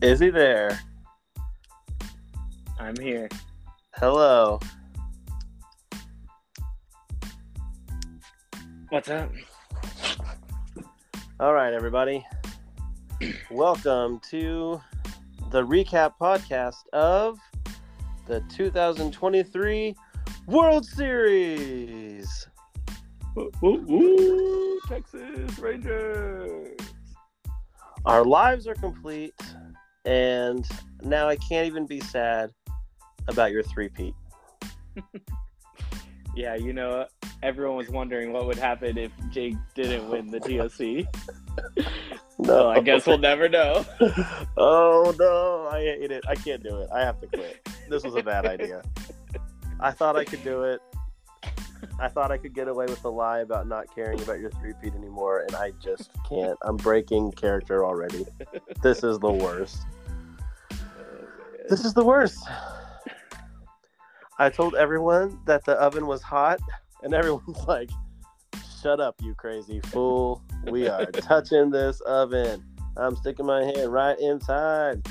Is he there? I'm here. Hello. What's up? All right, everybody. Welcome to the recap podcast of the 2023 World Series. Woo, woo, woo, Texas Rangers. Our lives are complete, and now I can't even be sad about your three-peat. Yeah, you know, everyone was wondering what would happen if Jake didn't win the TOC. No, Well, I guess we'll never know. oh no, I hate it. I can't do it. I have to quit. This was a bad idea. I thought I could do it. I thought I could get away with the lie about not caring about your three-peat anymore, and I just can't. I'm breaking character already. This is the worst. This is the worst. I told everyone that the oven was hot, and everyone's like, "Shut up, you crazy fool! We are touching this oven. I'm sticking my hand right inside."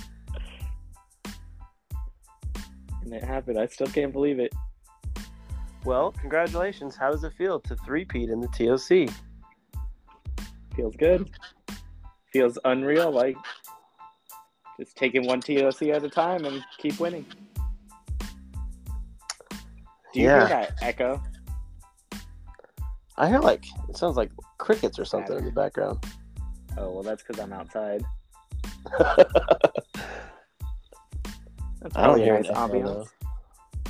And it happened. I still can't believe it. Well, congratulations. How does it feel to three-peat in the TOC? Feels good. Feels unreal. Like just taking one TOC at a time and keep winning. Do you Yeah. hear that echo? I hear like it sounds like crickets or something in the background. Oh well, that's because I'm outside. That's I don't hear an ambiance.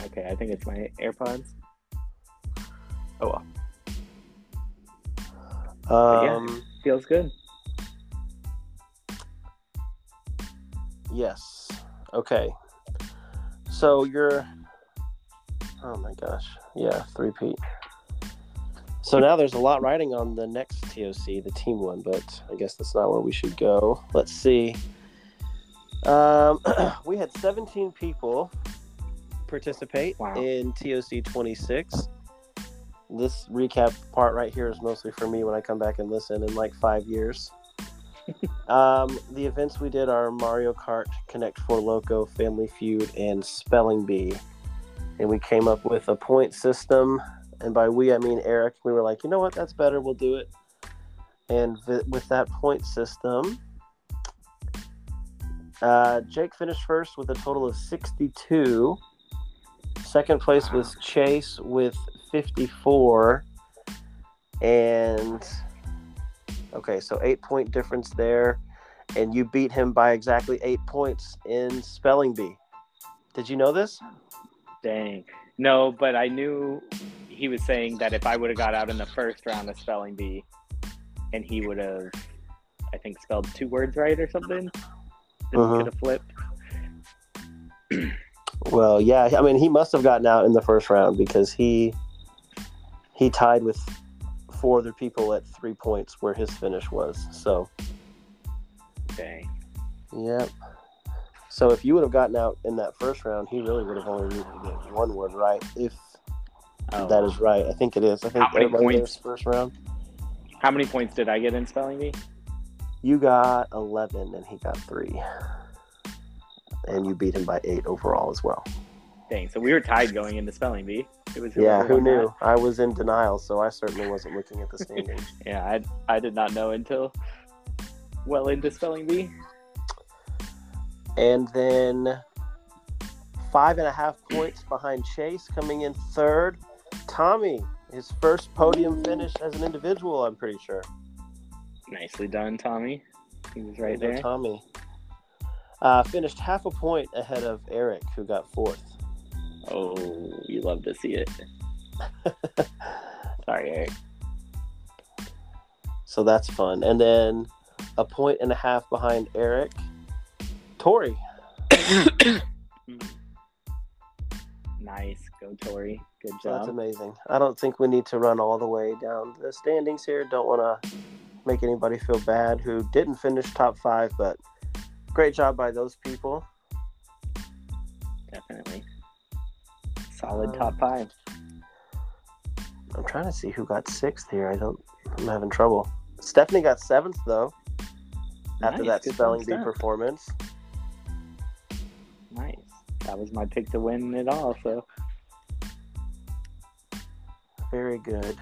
Okay, I think it's my AirPods. Oh well, yeah. Um, feels good. Yes. Okay. So you're. Oh my gosh. Yeah, three Pete. So now there's a lot riding on the next TOC, the team one, but I guess that's not where we should go. Let's see. Um, we had 17 people participate Wow. in TOC 26. This recap part right here is mostly for me when I come back and listen in like five years. Um, the events we did are Mario Kart, Connect Four Loco, Family Feud, and Spelling Bee. And we came up with a point system. And by we, I mean Eric. We were like, you know what? That's better. We'll do it. And vi- with that point system, uh, Jake finished first with a total of 62. Second place was Chase with 54. And Okay, so eight point difference there, and you beat him by exactly eight points in spelling bee. Did you know this? Dang. No, but I knew he was saying that if I would have got out in the first round of spelling bee, and he would have, I think, spelled two words right or something, then Uh-huh. could have flipped. Well, yeah. I mean, he must have gotten out in the first round because he he tied with four other people at three points where his finish was. So, Dang. yep. So if you would have gotten out in that first round, he really would have only needed to get one word right. If Oh. that is right, I think it is. I think How many points? first round. How many points did I get in spelling bee? You got 11 and he got three. And you beat him by eight overall as well. So we were tied going into spelling bee. It was Yeah, who won that. knew? I was in denial, so I certainly wasn't looking at the standings. Yeah, I I did not know until well into spelling bee. and then five and a half points behind Chase, coming in third. Tommy, his first podium finish as an individual, I'm pretty sure. Nicely done, Tommy. He was right there. Tommy. Uh, finished half a point ahead of Eric, who got fourth. Oh, you love to see it. Sorry, Eric. So that's fun. And then a point and a half behind Eric, Tori. Nice. Go, Tori. Good So that's amazing. I don't think we need to run all the way down the standings here. Don't want to make anybody feel bad who didn't finish top five, but great job by those people. Solid Um, top five. I'm trying to see who got sixth here. I don't. I'm having trouble. Stephanie got seventh though. After Nice, that good spelling bee performance. Nice. that was my pick to win it all. So Very good.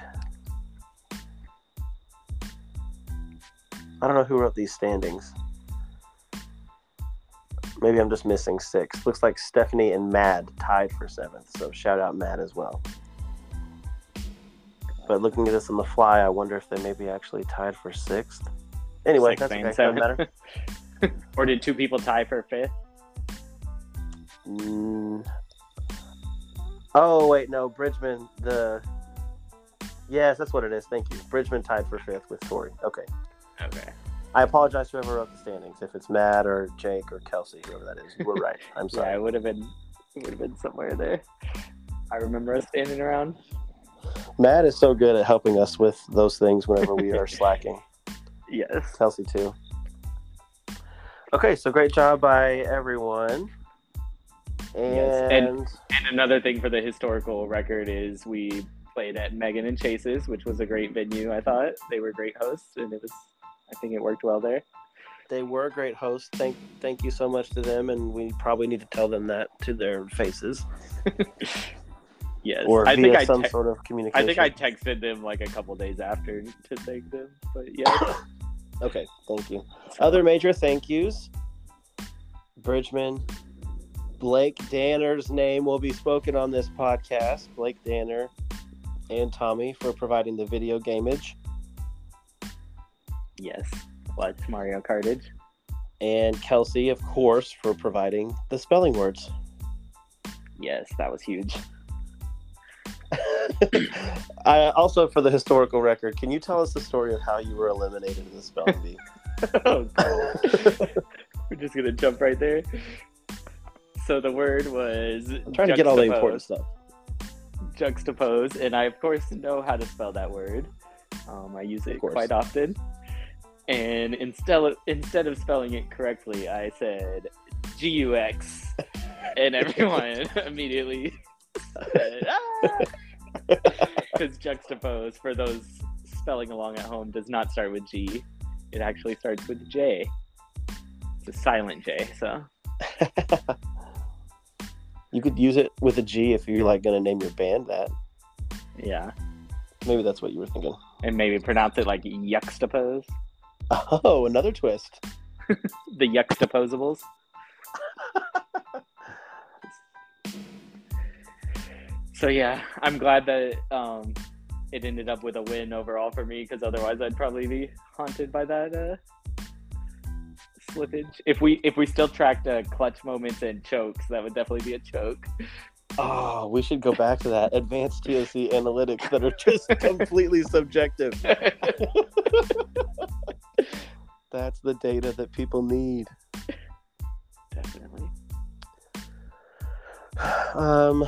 I don't know who wrote these standings. Maybe I'm just missing six. Looks like Stephanie and Mad tied for seventh. So shout out Mad as well. But looking at this on the fly, I wonder if they maybe actually tied for sixth. Anyway, Sixth that's okay. Doesn't matter. or did two people tie for fifth? Mm. Oh wait, no, Bridgman. The yes, that's what it is. Thank you. Bridgman tied for fifth with Tori. Okay. Okay. I apologize to whoever wrote the standings. If it's Matt or Jake or Kelsey, whoever that is, you were right. I'm Yeah, sorry. it would have been would have been somewhere there. I remember us standing around. Matt is so good at helping us with those things whenever we are slacking. Yes. Kelsey too. Okay, so great job by everyone. And, Yes, and- And another thing for the historical record is we played at Megan and Chase's, which was a great venue. I thought they were great hosts, and it was. I think it worked well there. they were great hosts. Thank thank you so much to them, and we probably need to tell them that to their faces Yes. or I via think I some te- sort of communication. I think I texted them like a couple days after to thank them. But yeah. Okay, thank you. Other major thank yous. Bridgman. Blake Danner's name will be spoken on this podcast. Blake Danner and Tommy for providing the video gameage. Yes. Clutch Mario Cartage. And Kelsey, of course, for providing the spelling words. Yes, that was huge. I, also, for the historical record, can you tell us the story of how you were eliminated in the spelling bee? oh, We're just gonna jump right there. So the word was I'm trying to get all the important stuff. juxtapose, and I of course know how to spell that word. Um, I use it quite often. And instead of, instead of spelling it correctly, I said G U X, and everyone immediately said ah! because juxtapose for those spelling along at home does not start with G. It actually starts with J. It's a silent J. So you could use it with a G if you're like going to name your band that. yeah, Maybe that's what you were thinking. and maybe pronounce it like yuxtapose. Oh, another twist. The yuxtaposables. so yeah, I'm glad that um, it ended up with a win overall for me because otherwise I'd probably be haunted by that uh, slippage. If we if we still tracked uh, clutch moments and chokes, that would definitely be a choke. Oh, we should go back to that advanced TOC analytics that are just completely subjective. That's the data that people need. definitely. Um,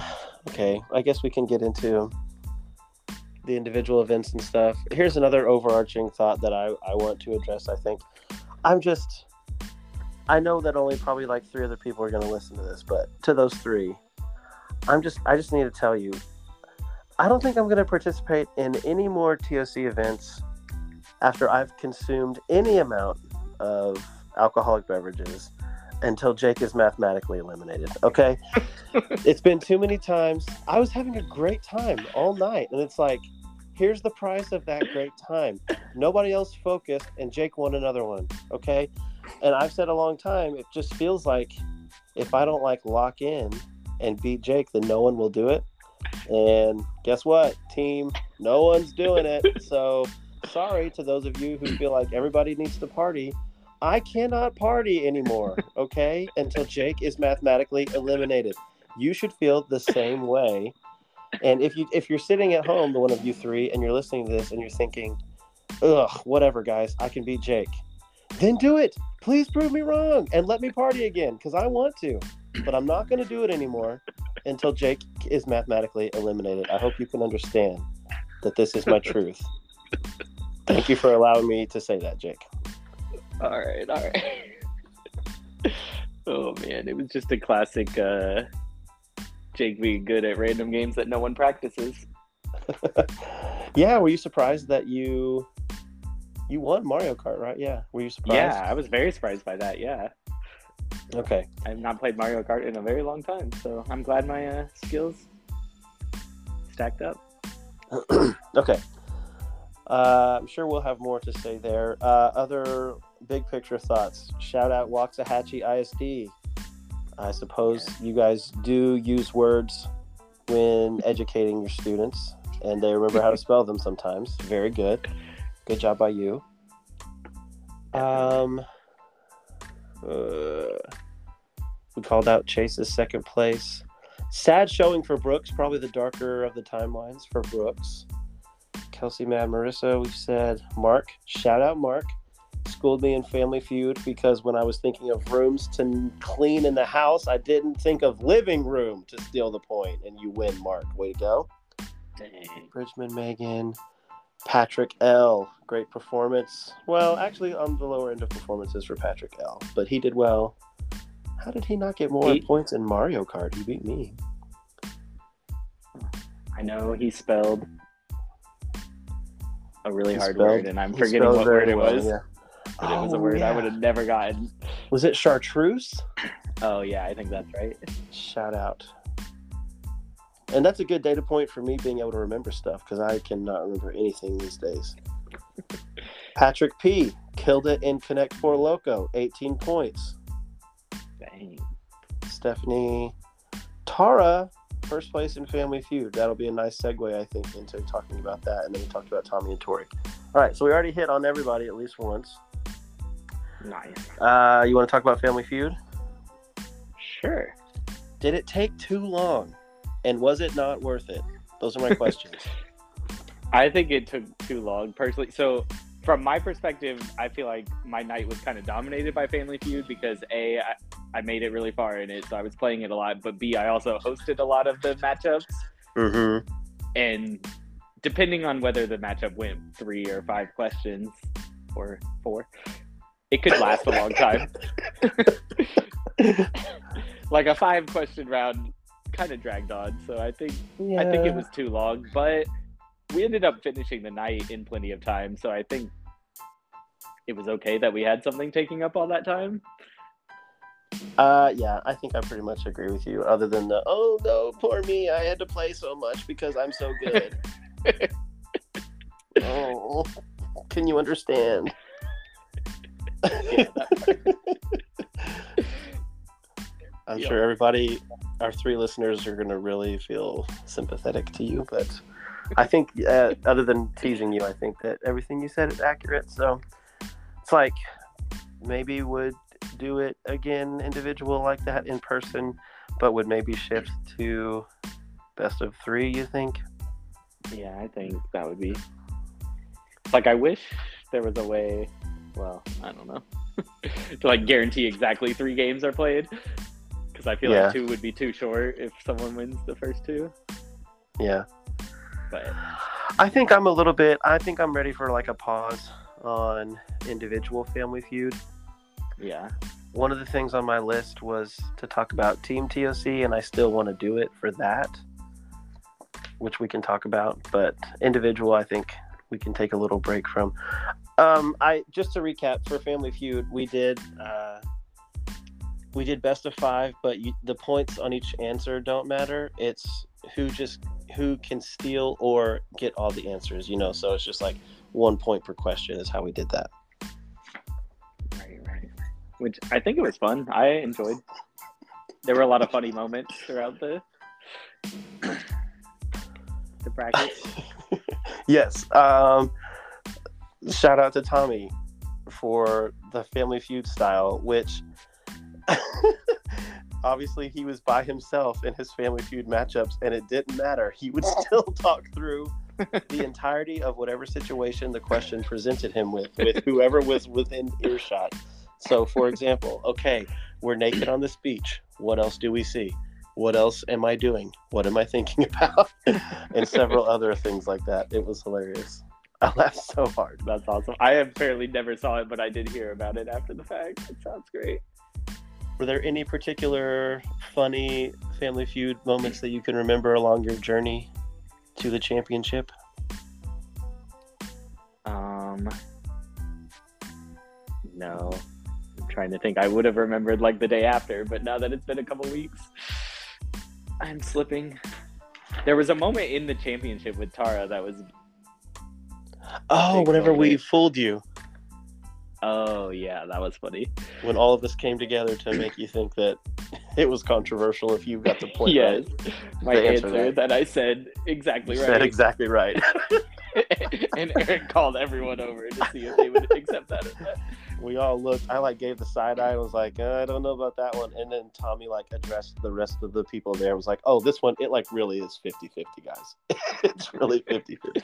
okay, I guess we can get into the individual events and stuff. Here's another overarching thought that I, I want to address. I think I'm just, I know that only probably like three other people are going to listen to this, but to those three, I'm just, I just need to tell you, I don't think I'm going to participate in any more TOC events after I've consumed any amount of alcoholic beverages until Jake is mathematically eliminated. Okay. it's been too many times. I was having a great time all night, and it's like, here's the price of that great time. Nobody else focused, and Jake won another one. Okay. And I've said a long time, it just feels like if I don't like lock in and beat Jake, then no one will do it. And guess what, team? No one's doing it. So sorry to those of you who feel like everybody needs to party. I cannot party anymore, okay? Until Jake is mathematically eliminated. You should feel the same way. And if you if you're sitting at home, the one of you three, and you're listening to this and you're thinking, ugh, whatever, guys, I can beat Jake. Then do it. Please prove me wrong and let me party again because I want to. But I'm not going to do it anymore until Jake is mathematically eliminated. I hope you can understand that this is my truth. Thank you for allowing me to say that, Jake. All right, all right. oh man, it was just a classic uh Jake being good at random games that no one practices. yeah, were you surprised that you you won Mario Kart, right? Yeah. Were you surprised? Yeah, I was very surprised by that. Yeah. Okay. I have not played Mario Kart in a very long time, so I'm glad my uh, skills stacked up. okay. Uh, I'm sure we'll have more to say there. Uh, other big picture thoughts. Shout out Waxahachie ISD. I suppose you guys do use words when educating your students, and they remember how to spell them sometimes. Very good. Good job by you. Um, uh, we called out Chase's second place. Sad showing for Brooks, probably the darker of the timelines for Brooks. Kelsey Mad Marissa, we said Mark. Shout out Mark. Schooled me in Family Feud because when I was thinking of rooms to clean in the house, I didn't think of living room to steal the point. And you win, Mark. Way to go. Dang. Bridgman Megan. Patrick L. Great performance. Well, actually, on the lower end of performances for Patrick L. But he did well. How did he not get more He- points in Mario Kart? He beat me. I know he spelled a really He hard spelled- word, and I'm forgetting what word it well, was. yeah. But it was a Oh, word I would have never gotten. Was it chartreuse? Oh yeah, I think that's right. Shout out. And that's a good data point for me being able to remember stuff because I cannot remember anything these days. Patrick P. killed it in Connect Four Loco, 18 points. Dang. Stephanie Tara, first place in Family Feud. That'll be a nice segue, I think, into talking about that. And then we talked about Tommy and Tori. All right, so we already hit on everybody at least once. Nice. Uh, you want to talk about Family Feud? Sure. Did it take too long? And was it not worth it? Those are my questions. I think it took too long personally. So, from my perspective, I feel like my night was kind of dominated by Family Feud because a I, I made it really far in it, so I was playing it a lot. But b I also hosted a lot of the matchups, mm-hmm. and depending on whether the matchup went three or five questions or four, it could last a long time. like a five question round kind of dragged on, so I think Yeah. I think it was too long, but we ended up finishing the night in plenty of time, so I think it was okay that we had something taking up all that time. Uh, yeah, I think I pretty much agree with you. Other than the oh no, poor me, I had to play so much because I'm so good. oh, can you understand? Yeah, I'm sure everybody, our three listeners, are going to really feel sympathetic to you. But I think, uh, other than teasing you, I think that everything you said is accurate. So it's like maybe would do it again, individual like that in person, but would maybe shift to best of three. You think? Yeah, I think that would be like I wish there was a way. Well, I don't know to like guarantee exactly three games are played because I feel Yeah. like two would be too short if someone wins the first two. Yeah. But I think I'm a little bit. I think I'm ready for like a pause on individual Family Feud. yeah, One of the things on my list was to talk about Team TOC, and I still want to do it for that, which we can talk about. But individual, I think we can take a little break from. Um, I just to recap for Family Feud, we did uh, we did best of five, but you, the points on each answer don't matter. It's who just who can steal or get all the answers. You know, so it's just like one point per question is how we did that. right, right. Which I think it was fun. I enjoyed. There were a lot of funny moments throughout the the bracket. yes. Um, shout out to Tommy for the Family Feud style, which obviously he was by himself in his Family Feud matchups, and it didn't matter. He would still talk through the entirety of whatever situation the question presented him with, with whoever was within earshot. So, for example, okay, we're naked on this beach. What else do we see? What else am I doing? What am I thinking about? and several other things like that. It was hilarious. I laughed so hard. That's awesome. I apparently never saw it, but I did hear about it after the fact. It sounds great. Were there any particular funny Family Feud moments that you can remember along your journey to the championship? Um, no, I'm trying to think. I would have remembered like the day after, but now that it's been a couple weeks, I'm slipping. There was a moment in the championship with Tara that was. Oh, Big whenever we fooled you, Oh yeah, that was funny. when all of us came together to make you think that it was controversial if you got the point yes, right. my The answer answer there. that I said exactly You right. said exactly right. and Eric called everyone over to see if they would accept that. We all looked. I like gave the side eye. and Was like, uh, I don't know about that one. And then Tommy like addressed the rest of the people there. Was like, oh, this one, it like really is 50-50, guys. it's really 50-50.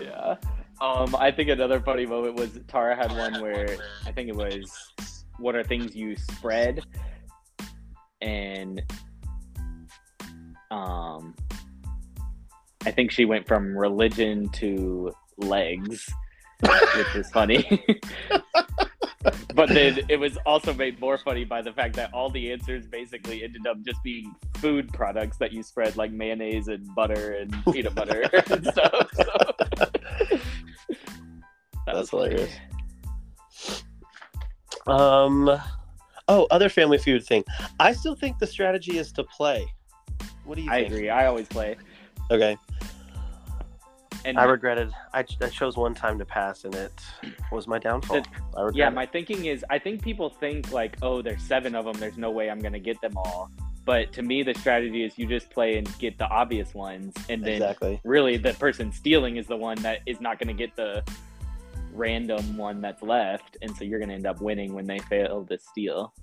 Yeah. Um, I think another funny moment was Tara had one where I think it was what are things you spread, and um, I think she went from religion to legs, which was funny. but then it was also made more funny by the fact that all the answers basically ended up just being food products that you spread, like mayonnaise and butter and peanut butter and stuff. So. That That's hilarious. Um, oh, other Family Feud thing. I still think the strategy is to play. What do you I think? agree. I always play. Okay. And I regretted. I, I chose one time to pass, and it was my downfall. I yeah, my thinking is I think people think like, oh, there's seven of them. There's no way I'm gonna get them all. But to me, the strategy is you just play and get the obvious ones, and then exactly. really the person stealing is the one that is not going to get the random one that's left and so you're going to end up winning when they fail to steal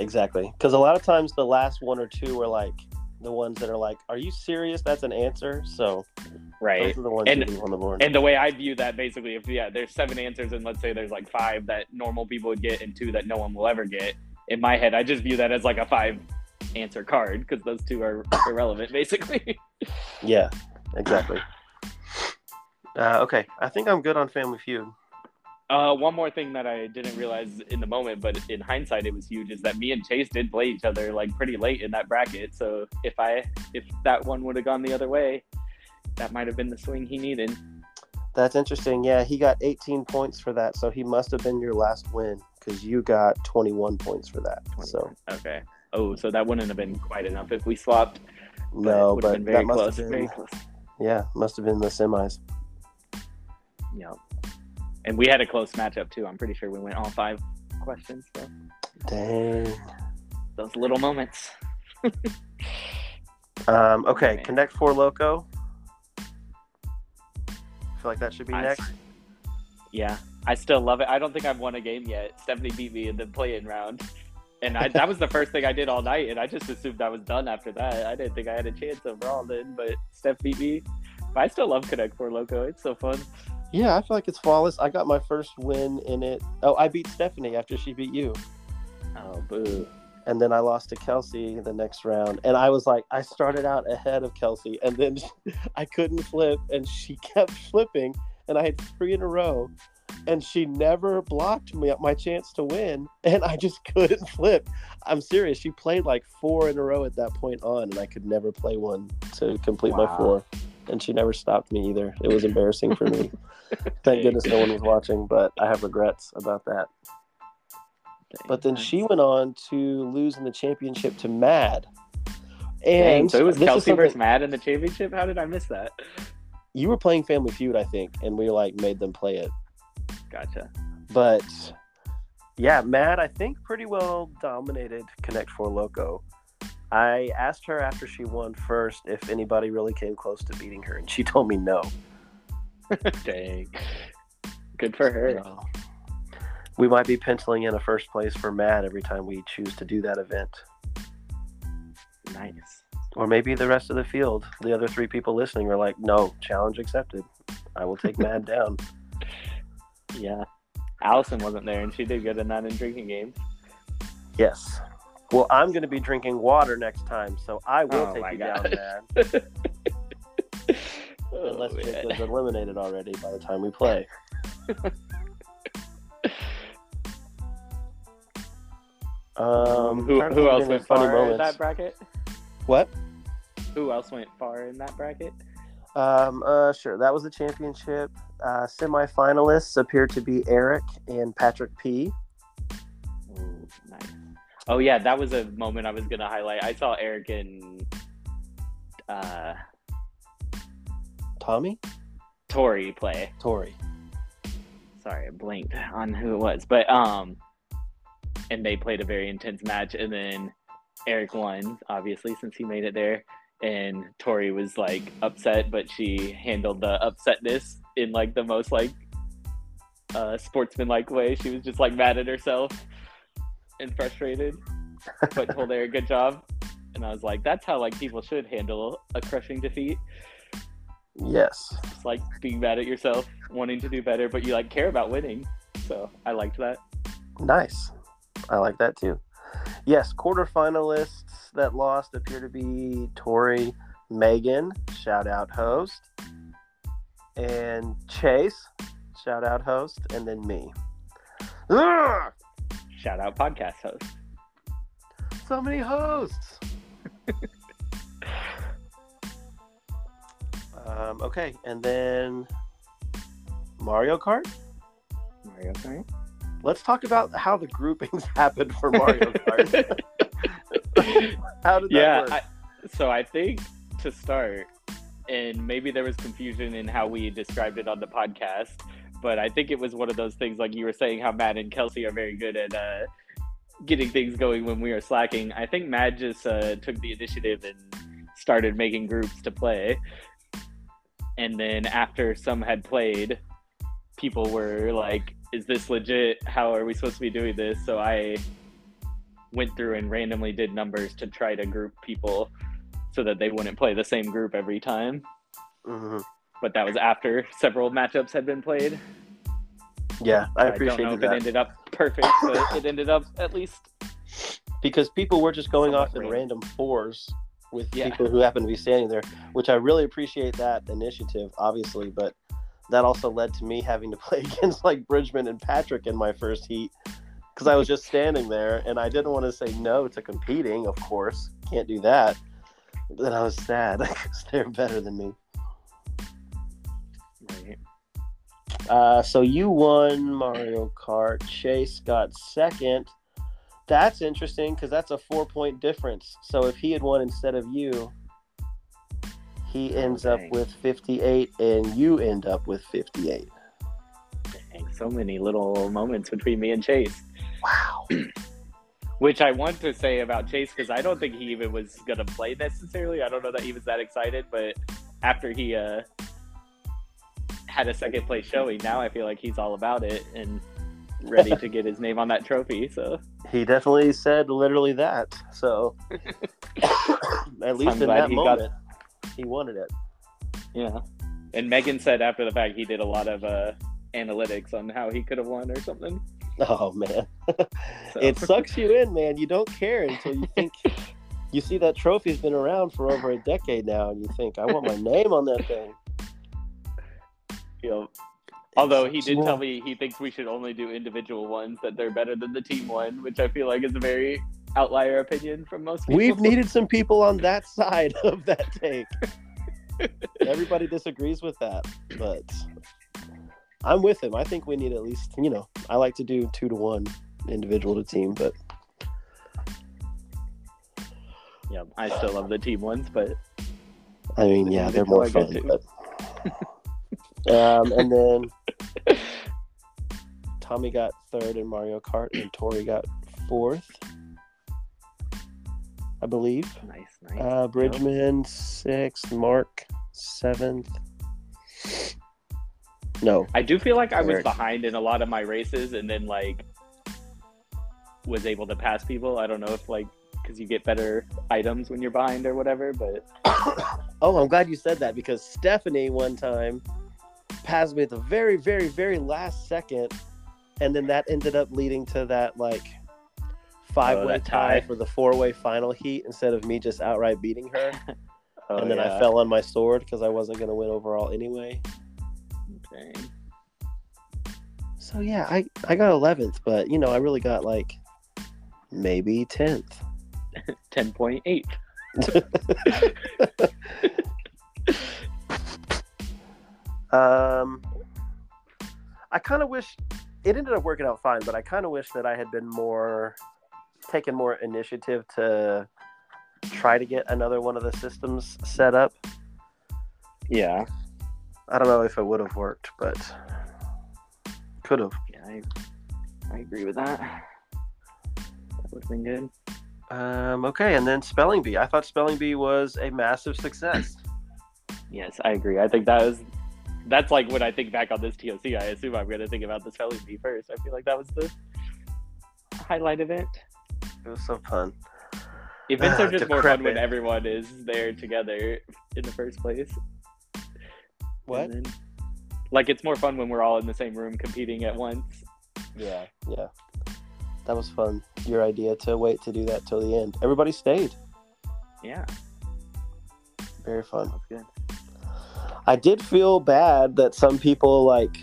Exactly. Because a lot of times the last one or two are like the ones that are like, "Are you serious? That's an answer." So right those are the ones And- on the board. and the way i view that basically if yeah there's seven answers and let's say there's like five that normal people would get and two that no one will ever get in my head i just view that as like a five answer card because those two are irrelevant basically yeah, exactly. Uh, okay, I think I'm good on Family Feud. Uh, one more thing that I didn't realize in the moment, but in hindsight, it was huge, is that me and Chase did play each other like pretty late in that bracket. So if I if that one would have gone the other way, that might have been the swing he needed. That's interesting. Yeah, he got 18 points for that, so he must have been your last win because you got 21 points for that. So okay. Oh, so that wouldn't have been quite enough if we swapped. But no, it but been very that must close. have Very been close. yeah, must have been the semis. Yep. And we had a close matchup too. I'm pretty sure we went all five questions. So Dang. those little moments. Um, okay, Man. Connect Four Loco. I feel like that should be I- next. Yeah, I still love it. I don't think I've won a game yet. Stephanie beat me in the play-in round, and I, that was the first thing I did all night. And I just assumed I was done after that. I didn't think I had a chance overall then, but Steph beat me. But I still love Connect Four Loco. It's so fun. Yeah, I feel like it's flawless. I got my first win in it. Oh, I beat Stephanie after she beat you. Oh um, boo! and then I lost to Kelsey the next round. And I was like, I started out ahead of Kelsey, and then I couldn't flip, and she kept flipping, and I had three in a row, and she never blocked me up my chance to win, and I just couldn't flip. I'm serious. She played like four in a row at that point on, and I could never play one to complete my four. And she never stopped me either. It was embarrassing for me. Thank goodness no one was watching, but I have regrets about that. But then she went on to lose in the championship to Mad. Dang, And so it was this Kelsey versus Mad in the championship. How did I miss that? You were playing Family Feud, I think, and we like made them play it. Gotcha. But yeah, Mad, I think pretty well dominated Connect Four Loco. I asked her after she won first if anybody really came close to beating her, and she told me no. Dang. Good for her. So, we might be penciling in a first place for Matt every time we choose to do that event. Nice. Or maybe the rest of the field, the other three people listening, are like, no, challenge accepted. I will take Matt down. Yeah. Allison wasn't there, and she did good in that in drinking games. Yes. Well, I'm going to be drinking water next time, so I will Oh take you God. down, man. Oh, Unless man. Jacob's eliminated already by the time we play. Um, who, who else went far in moments. that bracket? What? Who else went far in that bracket? Um, uh, sure. That was the championship. Uh, semifinalists appear to be Eric and Patrick P. Oh yeah, that was a moment I was gonna highlight. I saw Eric and uh, Tommy, Tori play. Tori. Sorry, I blinked on who it was, but um, and they played a very intense match, and then Eric won, obviously, since he made it there. And Tori was like upset, but she handled the upsetness in like the most like uh, sportsman-like way. She was just like mad at herself and frustrated, but told Eric good job. And I was like, that's how like people should handle a crushing defeat. Yes. Just like being mad at yourself, wanting to do better, but you like care about winning. So I liked that. Nice. I like that too. Yes, quarterfinalists that lost appear to be Tori, Megan, shout out host, and Chase, shout out host, and then me. Ugh! Shout out podcast host. So many hosts. um, okay, and then Mario Kart. Mario Kart. Let's talk about how the groupings happened for Mario Kart. how did that yeah, work? I, so I think to start, and maybe there was confusion in how we described it on the podcast, but I think it was one of those things like you were saying how Matt and Kelsey are very good at uh, getting things going when we are slacking. I think Matt just uh, took the initiative and started making groups to play. And then after some had played, people were like, is this legit? How are we supposed to be doing this? So I went through and randomly did numbers to try to group people so that they wouldn't play the same group every time. Mhm. But that was after several matchups had been played. Yeah, I don't know if that it ended up perfect, but it ended up at least because people were just going Somewhat off in random. random fours with Yeah. people who happened to be standing there, which I really appreciate that initiative, obviously. But that also led to me having to play against like Bridgman and Patrick in my first heat because I was just standing there and I didn't want to say no to competing. Of course, can't do that. But then I was sad because they're better than me. Uh, so you won Mario Kart. Chase got second. That's interesting because that's a four point difference. So if he had won instead of you, he ends up with 58 and you end up with 58. Dang, so many little moments between me and Chase. Wow. Which I want to say about Chase because I don't think he even was gonna play necessarily. I don't know that he was that excited, but after he uh, had a second place showing, now I feel like he's all about it and ready to get his name on that trophy. So He definitely said literally that. So at least I'm in that he got- moment, he wanted it. yeah. And Megan said after the fact he did a lot of uh, analytics on how he could have won or something. Oh man, So. it sucks you in, man. You don't care until you think you see that trophy's been around for over a decade now, and you think, I want my name on that thing. You Although he did tell me he thinks we should only do individual ones, that they're better than the team one, which I feel like is a very outlier opinion from most people. We've needed some people on that side of that take. Everybody disagrees with that, but I'm with him. I think we need at least, you know, I like to do two to one individual to team, but yeah, I still love the team ones, but I mean, yeah, they're more fun. But, um, and then Tommy got third in Mario Kart, and Tori got fourth, I believe. nice, nice. Uh, Bridgman sixth, Mark seventh. No, I do feel like I was Eric. behind in a lot of my races, and then like was able to pass people. I don't know if like because you get better items when you're behind or whatever, but oh, I'm glad you said that because Stephanie one time passed me at the very, very, very last second, and then that ended up leading to that like five-way Oh, tie. tie. for the four-way final heat instead of me just outright beating her. oh, and then I fell on my sword because I wasn't going to win overall anyway. Dang. So yeah, I I got 11th, but you know I really got like maybe 10th. ten point eight. Um, I kind of wish it ended up working out fine, but I kind of wish that I had been more taken more initiative to try to get another one of the systems set up. Yeah. I don't know if it would have worked, but could have. Yeah, I, I agree with that. That would have been good. Um, okay, and then Spelling Bee. I thought Spelling Bee was a massive success. Yes, I agree. I think that was that's like when I think back on this TOC, I assume I'm gonna think about the spelling bee first. I feel like that was the highlight event. It was so fun. Events are just more fun when everyone is there together in the first place. What? Then- like it's more fun when we're all in the same room competing at once. Yeah, yeah. That was fun. Your idea to wait to do that till the end. Everybody stayed. Yeah, Very fun. that's good. I did feel bad that some people like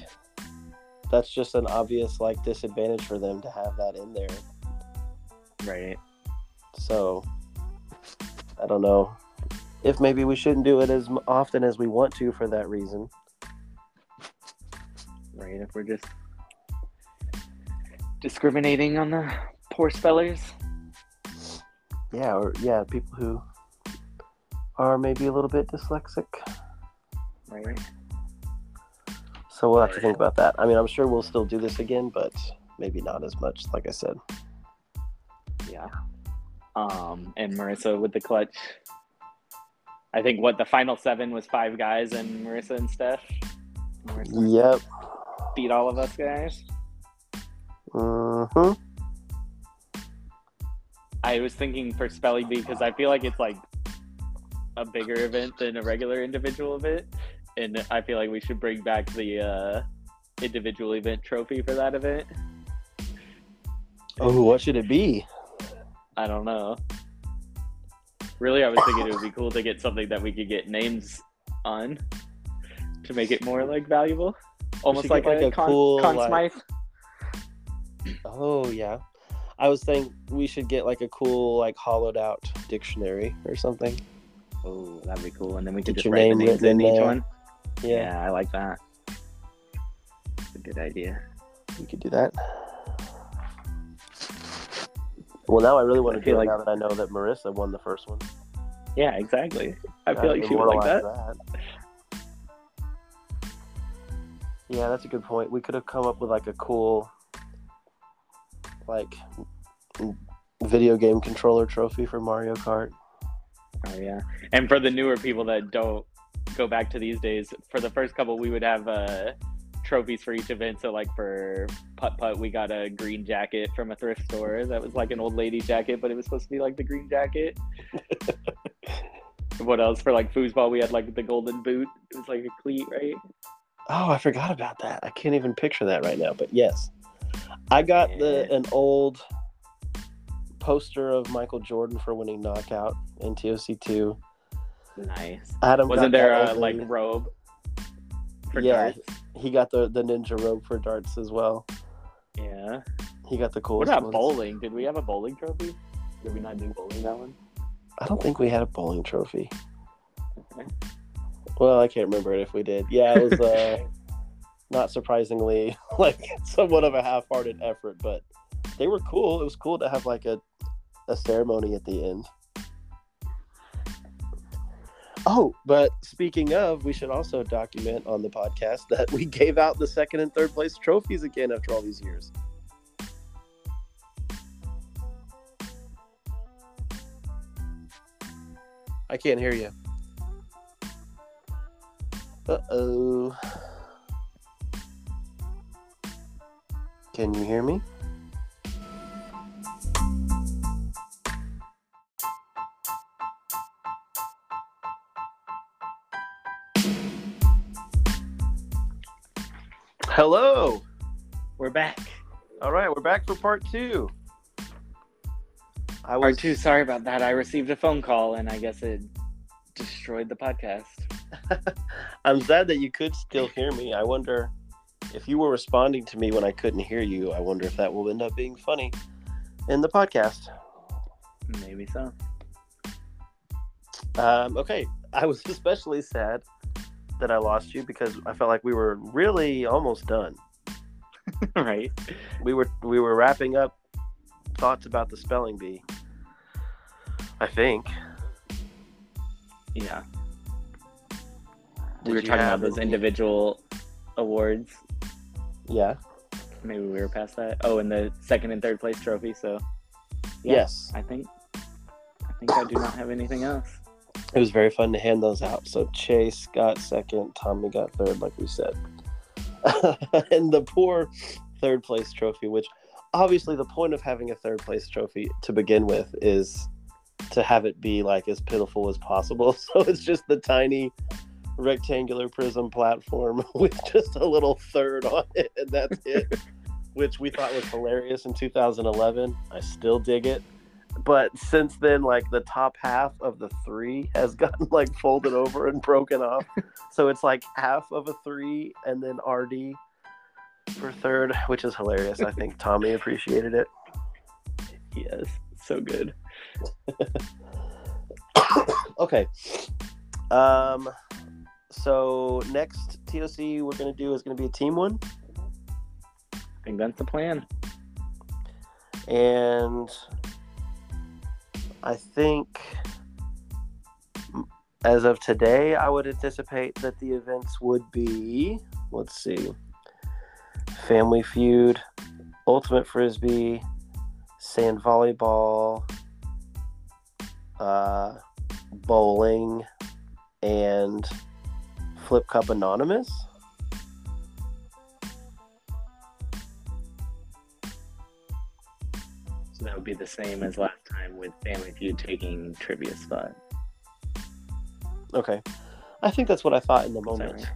that's just an obvious like disadvantage for them to have that in there. Right. So I don't know if maybe we shouldn't do it as often as we want to for that reason. Right. If we're just discriminating on the poor spellers. Yeah, or yeah, people who are maybe a little bit dyslexic. Right. So we'll have to think about that. I mean, I'm sure we'll still do this again, but maybe not as much, like I said. Yeah. Um, and Marissa with the clutch. I think what the final seven was five guys and Marissa and Steph. Marissa Yep. beat all of us guys. hmm I was thinking for spelling bee because I feel like it's like a bigger event than a regular individual event, and I feel like we should bring back the uh, individual event trophy for that event. Oh, what should it be? I don't know. Really, I was thinking it would be cool to get something that we could get names on to make it more like valuable, almost like, like, a, a con, cool, Conn like- Smythe. Oh yeah. I was thinking we should get like a cool like hollowed out dictionary or something. Oh, that'd be cool, and then we could Get just your write the names in in each there. one. Yeah, Yeah, I like that. It's a good idea. we could do that. Well, now I really want I to feel do it like- now that I know that Marissa won the first one. Yeah, exactly. I Uh, feel like she would like that. that. Yeah, that's a good point. We could have come up with like a cool, like, video game controller trophy for Mario Kart. Oh yeah, and for the newer people that don't go back to these days, for the first couple, we would have uh, trophies for each event. So like for putt putt, we got a green jacket from a thrift store that was like an old lady jacket, but it was supposed to be like the green jacket. what else for like foosball? We had like the golden boot. It was like a cleat, right? Oh, I forgot about that. I can't even picture that right now. But yes, I got the an old poster of Michael Jordan for winning knockout in TOC two. Nice. Adam Wasn't there a like robe? For Yeah. darts? He got the the ninja robe for darts as well. Yeah. He got the What about ones. bowling? Did we have a bowling trophy? Did we not do bowling that one? I don't think we had a bowling trophy. Okay. Well, I can't remember it if we did. Yeah, it was uh, not surprisingly like somewhat of a half-hearted effort, but they were cool. It was cool to have like a a ceremony at the end. Oh, but speaking of, we should also document on the podcast that we gave out the second and third place trophies again after all these years. I can't hear you. Uh oh. Can you hear me? Hello. We're back. All right, we're back for part two. I Part was two. Sorry about that. I received a phone call, and I guess it destroyed the podcast. I'm sad that you could still hear me. I wonder if you were responding to me when I couldn't hear you. I wonder if that will end up being funny in the podcast. Maybe so. Um, okay, I was especially sad that I lost you because I felt like we were really almost done. right. We were we were wrapping up thoughts about the spelling bee. I think. Yeah. Did we were talking about those any- individual awards. Yeah. Maybe we were past that. Oh, and the second and third place trophy. So Yeah. Yes. I think I think I do not have anything else. It was very fun to hand those out. So Chase got second, Tommy got third, like we said. and the poor third place trophy, which obviously the point of having a third place trophy to begin with is to have it be like as pitiful as possible. So it's just the tiny rectangular prism platform with just a little third on it, and that's it. which we thought was hilarious in 2011. I still dig it. But since then, like the top half of the three has gotten like folded over and broken off. so it's like half of a three and then RD for third, which is hilarious. I think Tommy appreciated it. Yes, so good. okay. Um so next TOC we're gonna do is gonna be a team one. I think that's the plan. and I think as of today, I would anticipate that the events would be let's see, Family Feud, Ultimate Frisbee, Sand Volleyball, uh, Bowling, and Flip Cup Anonymous. Would be the same as last time with Family Feud taking trivia spot. Okay. I think that's what I thought in the moment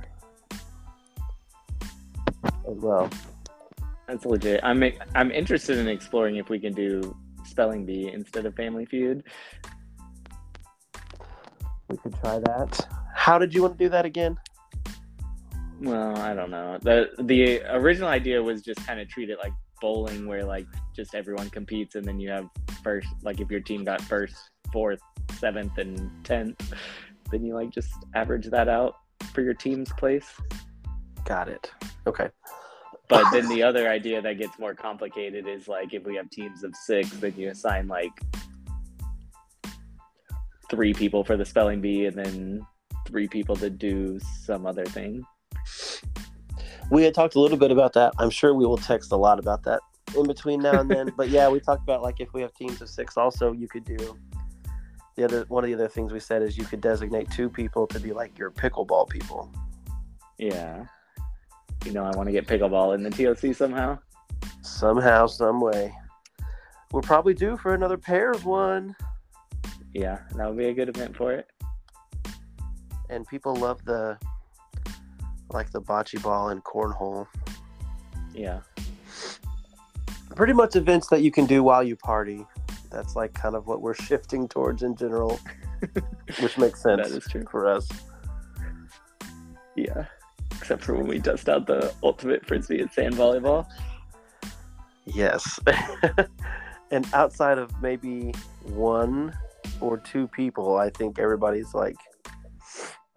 as well. That's legit. I'm I'm interested in exploring if we can do spelling bee instead of Family Feud. We could try that. How did you want to do that again? Well, I don't know. the The original idea was just kind of treat it like bowling, where like just everyone competes, and then you have first, like if your team got first, fourth, seventh, and tenth, then you like just average that out for your team's place. Got it. Okay. But then the other idea that gets more complicated is like if we have teams of six, then you assign like three people for the spelling bee and then three people to do some other thing. We had talked a little bit about that. I'm sure we will text a lot about that in between now and then. but yeah, we talked about like if we have teams of six, also you could do the other one of the other things we said is you could designate two people to be like your pickleball people. Yeah. You know, I want to get pickleball in the TOC somehow. Somehow, some way. We're probably due for another pairs one. Yeah, that would be a good event for it. And people love the like the bocce ball and cornhole. Yeah. pretty much events that you can do while you party. That's like kind of what we're shifting towards in general, which makes sense That is true. for us. Yeah. Except for when we dust out the ultimate frisbee and sand volleyball. Yes. and outside of maybe one or two people, I think everybody's like,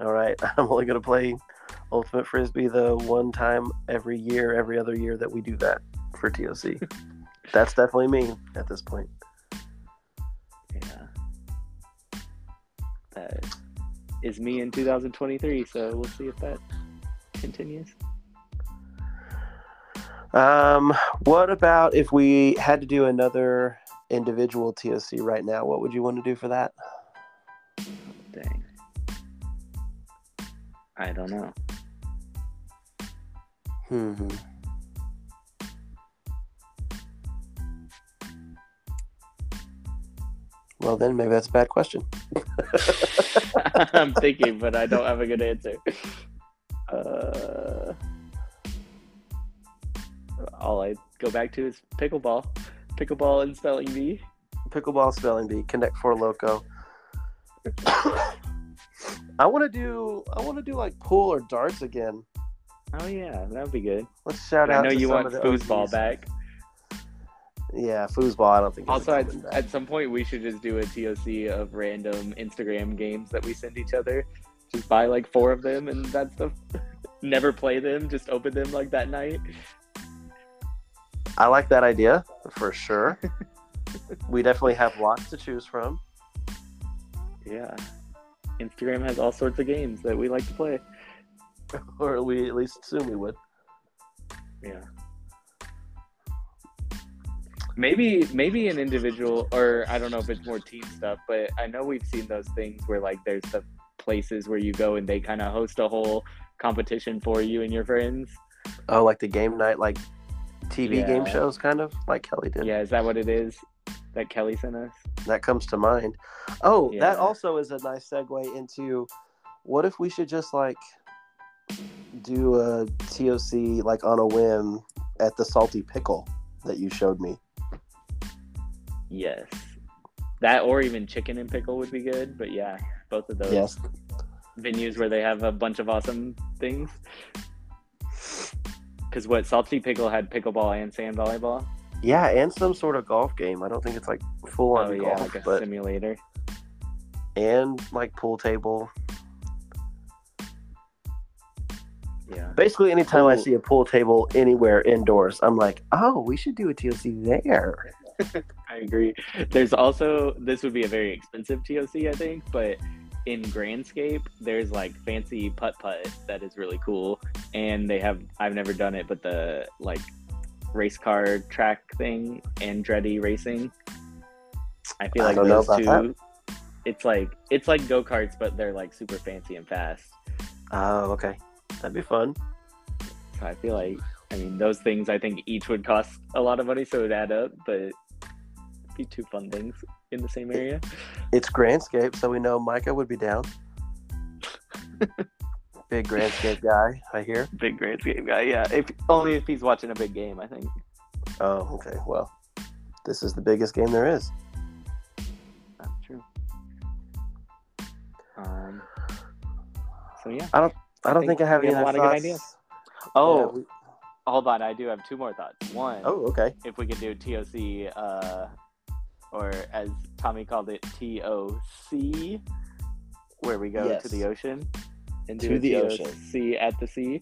all right, I'm only going to play Ultimate Frisbee the one time every year, every other year that we do that for TOC. That's definitely me at this point. Yeah. That is me in 2023, so we'll see if that continues. Um, what about if we had to do another individual TOC right now? What would you want to do for that? Dang. I don't know. Hmm. Well, then maybe that's a bad question. I'm thinking, but I don't have a good answer. Uh, all I go back to is pickleball, pickleball and spelling bee. Pickleball spelling bee, Connect Four Loco. I want to do. I want to do like pool or darts again. Oh yeah, that would be good. Let's shout out. I know you some want foosball OGs. back. Yeah, foosball. I don't think. Also, at, at some point, we should just do a TOC of random Instagram games that we send each other. Just buy like four of them, and that's the. Never play them. Just open them like that night. I like that idea for sure. we definitely have lots to choose from. Yeah. Instagram has all sorts of games that we like to play. or we at least assume we would. Yeah. Maybe maybe an individual or I don't know if it's more team stuff, but I know we've seen those things where like there's the places where you go and they kind of host a whole competition for you and your friends. Oh, like the game night, like TV game shows, kind of like Kelly did. Yeah, is that what it is that Kelly sent us? That comes to mind. Oh, Yeah. that also is a nice segue into what if we should just like do a TOC like on a whim at the Salty Pickle that you showed me. Yes. That or even Chicken N Pickle would be good, but yeah, both of those Yes. venues where they have a bunch of awesome things. Because what Salty Pickle had pickleball and sand volleyball. Yeah, and some sort of golf game. I don't think it's like full on Oh yeah, golf, like a but simulator. and like pool table. Yeah. Basically, anytime I see a pool table anywhere indoors, I'm like, oh, we should do a TOC there. I agree. There's also this would be a very expensive TOC, I think, but in Grandscape, there's like fancy putt putt that is really cool, and they have I've never done it, but the like race car track thing, Andretti Racing. I feel I like those two. It's like it's like go karts, but they're like super fancy and fast. Oh, okay. That'd be fun. So I feel like I mean those things I think each would cost a lot of money, so it'd add up, but it'd be two fun things in the same area. It's Grandscape, so we know Micah would be down. Big Grandscape guy, I hear. Big Grandscape guy, yeah. If only if he's watching a big game, I think. Oh, okay. Well, this is the biggest game there is. That's true. Um. So yeah. I don't I don't I think think I have any other thoughts. good ideas. Oh, Yeah, we- hold on. I do have two more thoughts. One, oh, okay. if we could do TOC, uh, or as Tommy called it, TOC, where we go Yes. to the ocean do To the ocean, ocean. at the sea.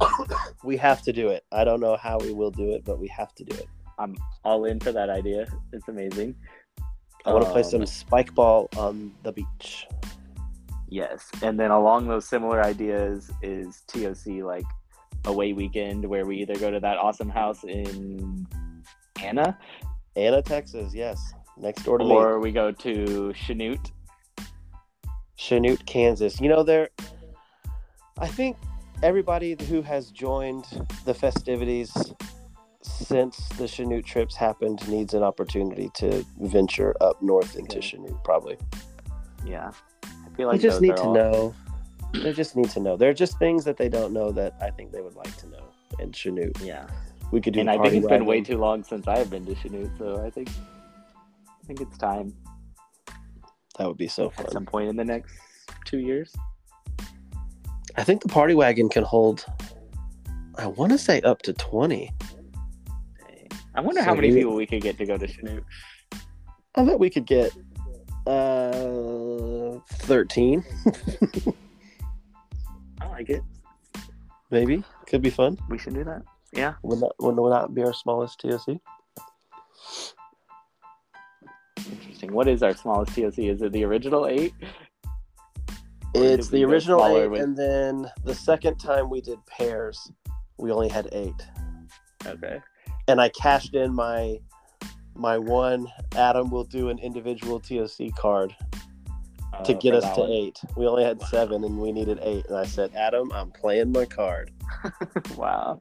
We have to do it. I don't know how we will do it, but we have to do it. I'm all in for that idea. It's amazing. I want to play Um, some spike ball on the beach. Yes, and then along those similar ideas is TOC like away weekend where we either go to that awesome house in Anna Anna, Texas, yes. Next door to me. or we go to Chanute. Chanute, Kansas. You know, there. I think everybody who has joined the festivities since the Chanute trips happened needs an opportunity to venture up north into Okay. Chanute, probably. Yeah, I feel like They just need to all- know. They just need to know. There are just things that they don't know that I think they would like to know in Chanute. Yeah, We could do. and I think it's been way too long since I have been to Chanute, so I think I think it's time That would be so at fun. some point in the next two years. I think the party wagon can hold. I want to say up to twenty. I wonder So how many we- people we could get to go to Chanute. I bet we could get uh 13 I like it. maybe could be fun We should do that. Yeah. would that would not be our smallest toc Interesting. What is our smallest TOC? Is it the original eight? Or it's the original eight with- and then the second time we did pairs we only had eight Okay. and i cashed in my my one adam will do an individual toc card to Uh, get us to one. eight we only had Wow. seven and we needed eight and i said adam i'm playing my card wow.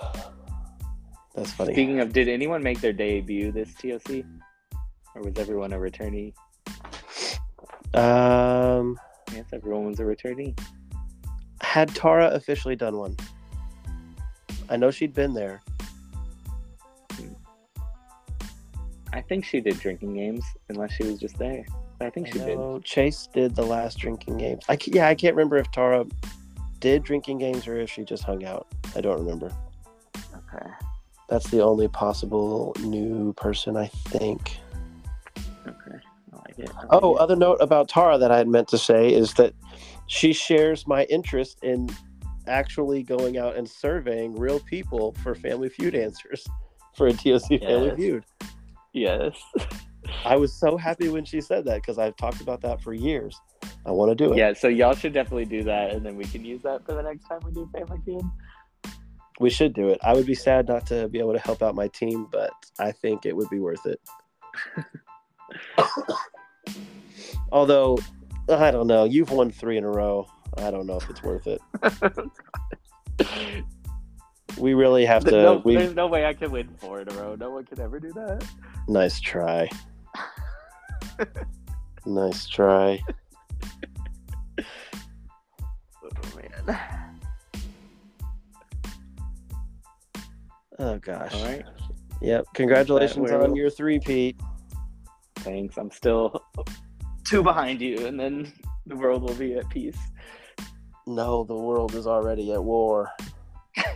that's funny Speaking of, did anyone make their debut this TOC, or was everyone a returnee? Um Yes, everyone was a returnee. had Tara officially done one? I know she'd been there. I think she did drinking games, unless she was just there. But I think I she did. Chase did the last drinking games. I yeah, I can't remember if Tara did drinking games or if she just hung out. I don't remember. Okay. That's the only possible new person I think. Oh, other note about Tara that I had meant to say is that she shares my interest in actually going out and surveying real people for Family Feud answers. for a TOC Family Feud. Yes. I was so happy when she said that because I've talked about that for years. I want to do it. Yeah, so y'all should definitely do that, and then we can use that for the next time we do Family Feud. We should do it. I would be sad not to be able to help out my team, but I think it would be worth it. Although, I don't know. You've won three in a row. I don't know if it's worth it. We really have to. no, we There's no way I can win four in a row. No one can ever do that. nice try. nice try. Oh man. Oh gosh. All right. Yep. Congratulations on your three-peat. Thanks. I'm still two behind you, and then the world will be at peace. No, the world is already at war.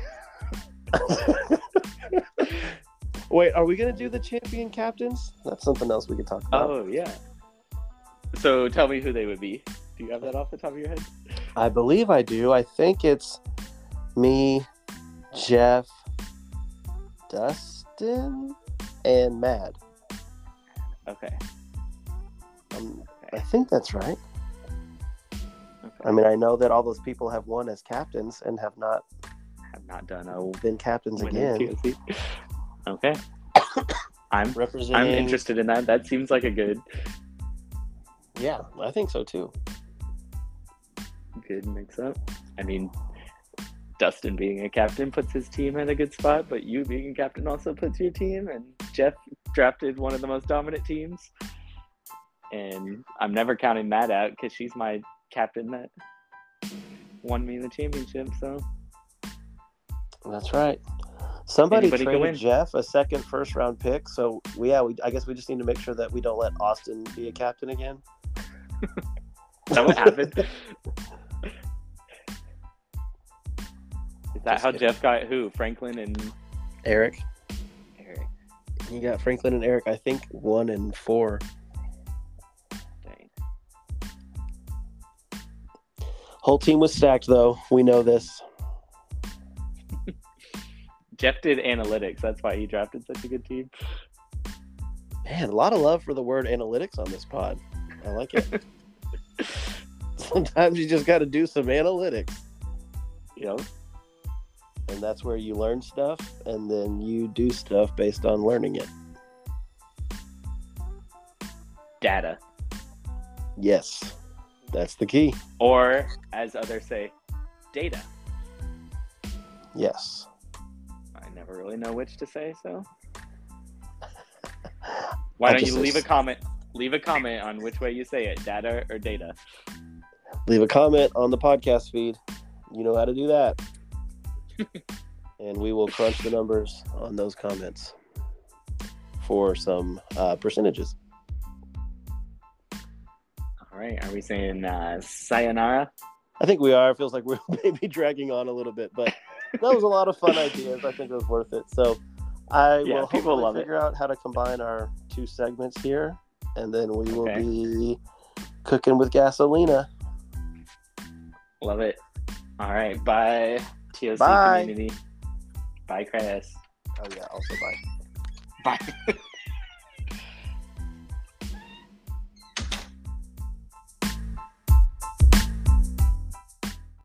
Wait, are we gonna do the champion captains? That's something else we could talk about. Oh yeah. So tell me who they would be. Do you have that off the top of your head? I believe I do. I think it's me, Jeff, Dustin, and Mad. Okay. Um, I think that's right. Okay. I mean, I know that all those people have won as captains and have not have not done a been captains again. Okay. I'm Representing. I'm interested in that. That seems like a good Yeah, I think so too. good mix up. I mean, Dustin being a captain puts his team in a good spot, but you being a captain also puts your team. And Jeff drafted one of the most dominant teams. And I'm never counting that out because she's my captain that won me the championship. So That's right. Somebody Anybody traded win. Jeff a second first round pick, so we, yeah, we, I guess we just need to make sure that we don't let Austin be a captain again. that would happen. Is that Just how kidding. Jeff got who? Franklin and Eric, Eric. you got Franklin and Eric. I think one and four. Whole team was stacked, though. We know this. Jeff did analytics. That's why he drafted such a good team. Man, a lot of love for the word analytics on this pod. I like it. Sometimes you just got to do some analytics, Yep. and that's where you learn stuff, and then you do stuff based on learning it. Data. Yes, that's the key. Or, as others say, data. Yes. I never really know which to say, so. Why don't you leave a comment? Leave a comment on which way you say it, data or data. Leave a comment on the podcast feed. You know how to do that. and we will crunch the numbers on those comments for some uh, percentages. All right. Are we saying uh, sayonara? I think we are. It feels like we're maybe dragging on a little bit, but that was a lot of fun ideas. I think it was worth it. So I Yeah, will people hopefully love it. figure out how to combine our two segments here, and then we will Okay. be cooking with gasolina. Love it. All right. Bye, TOC Bye. community. Bye, Chris. Oh yeah, also bye. Bye.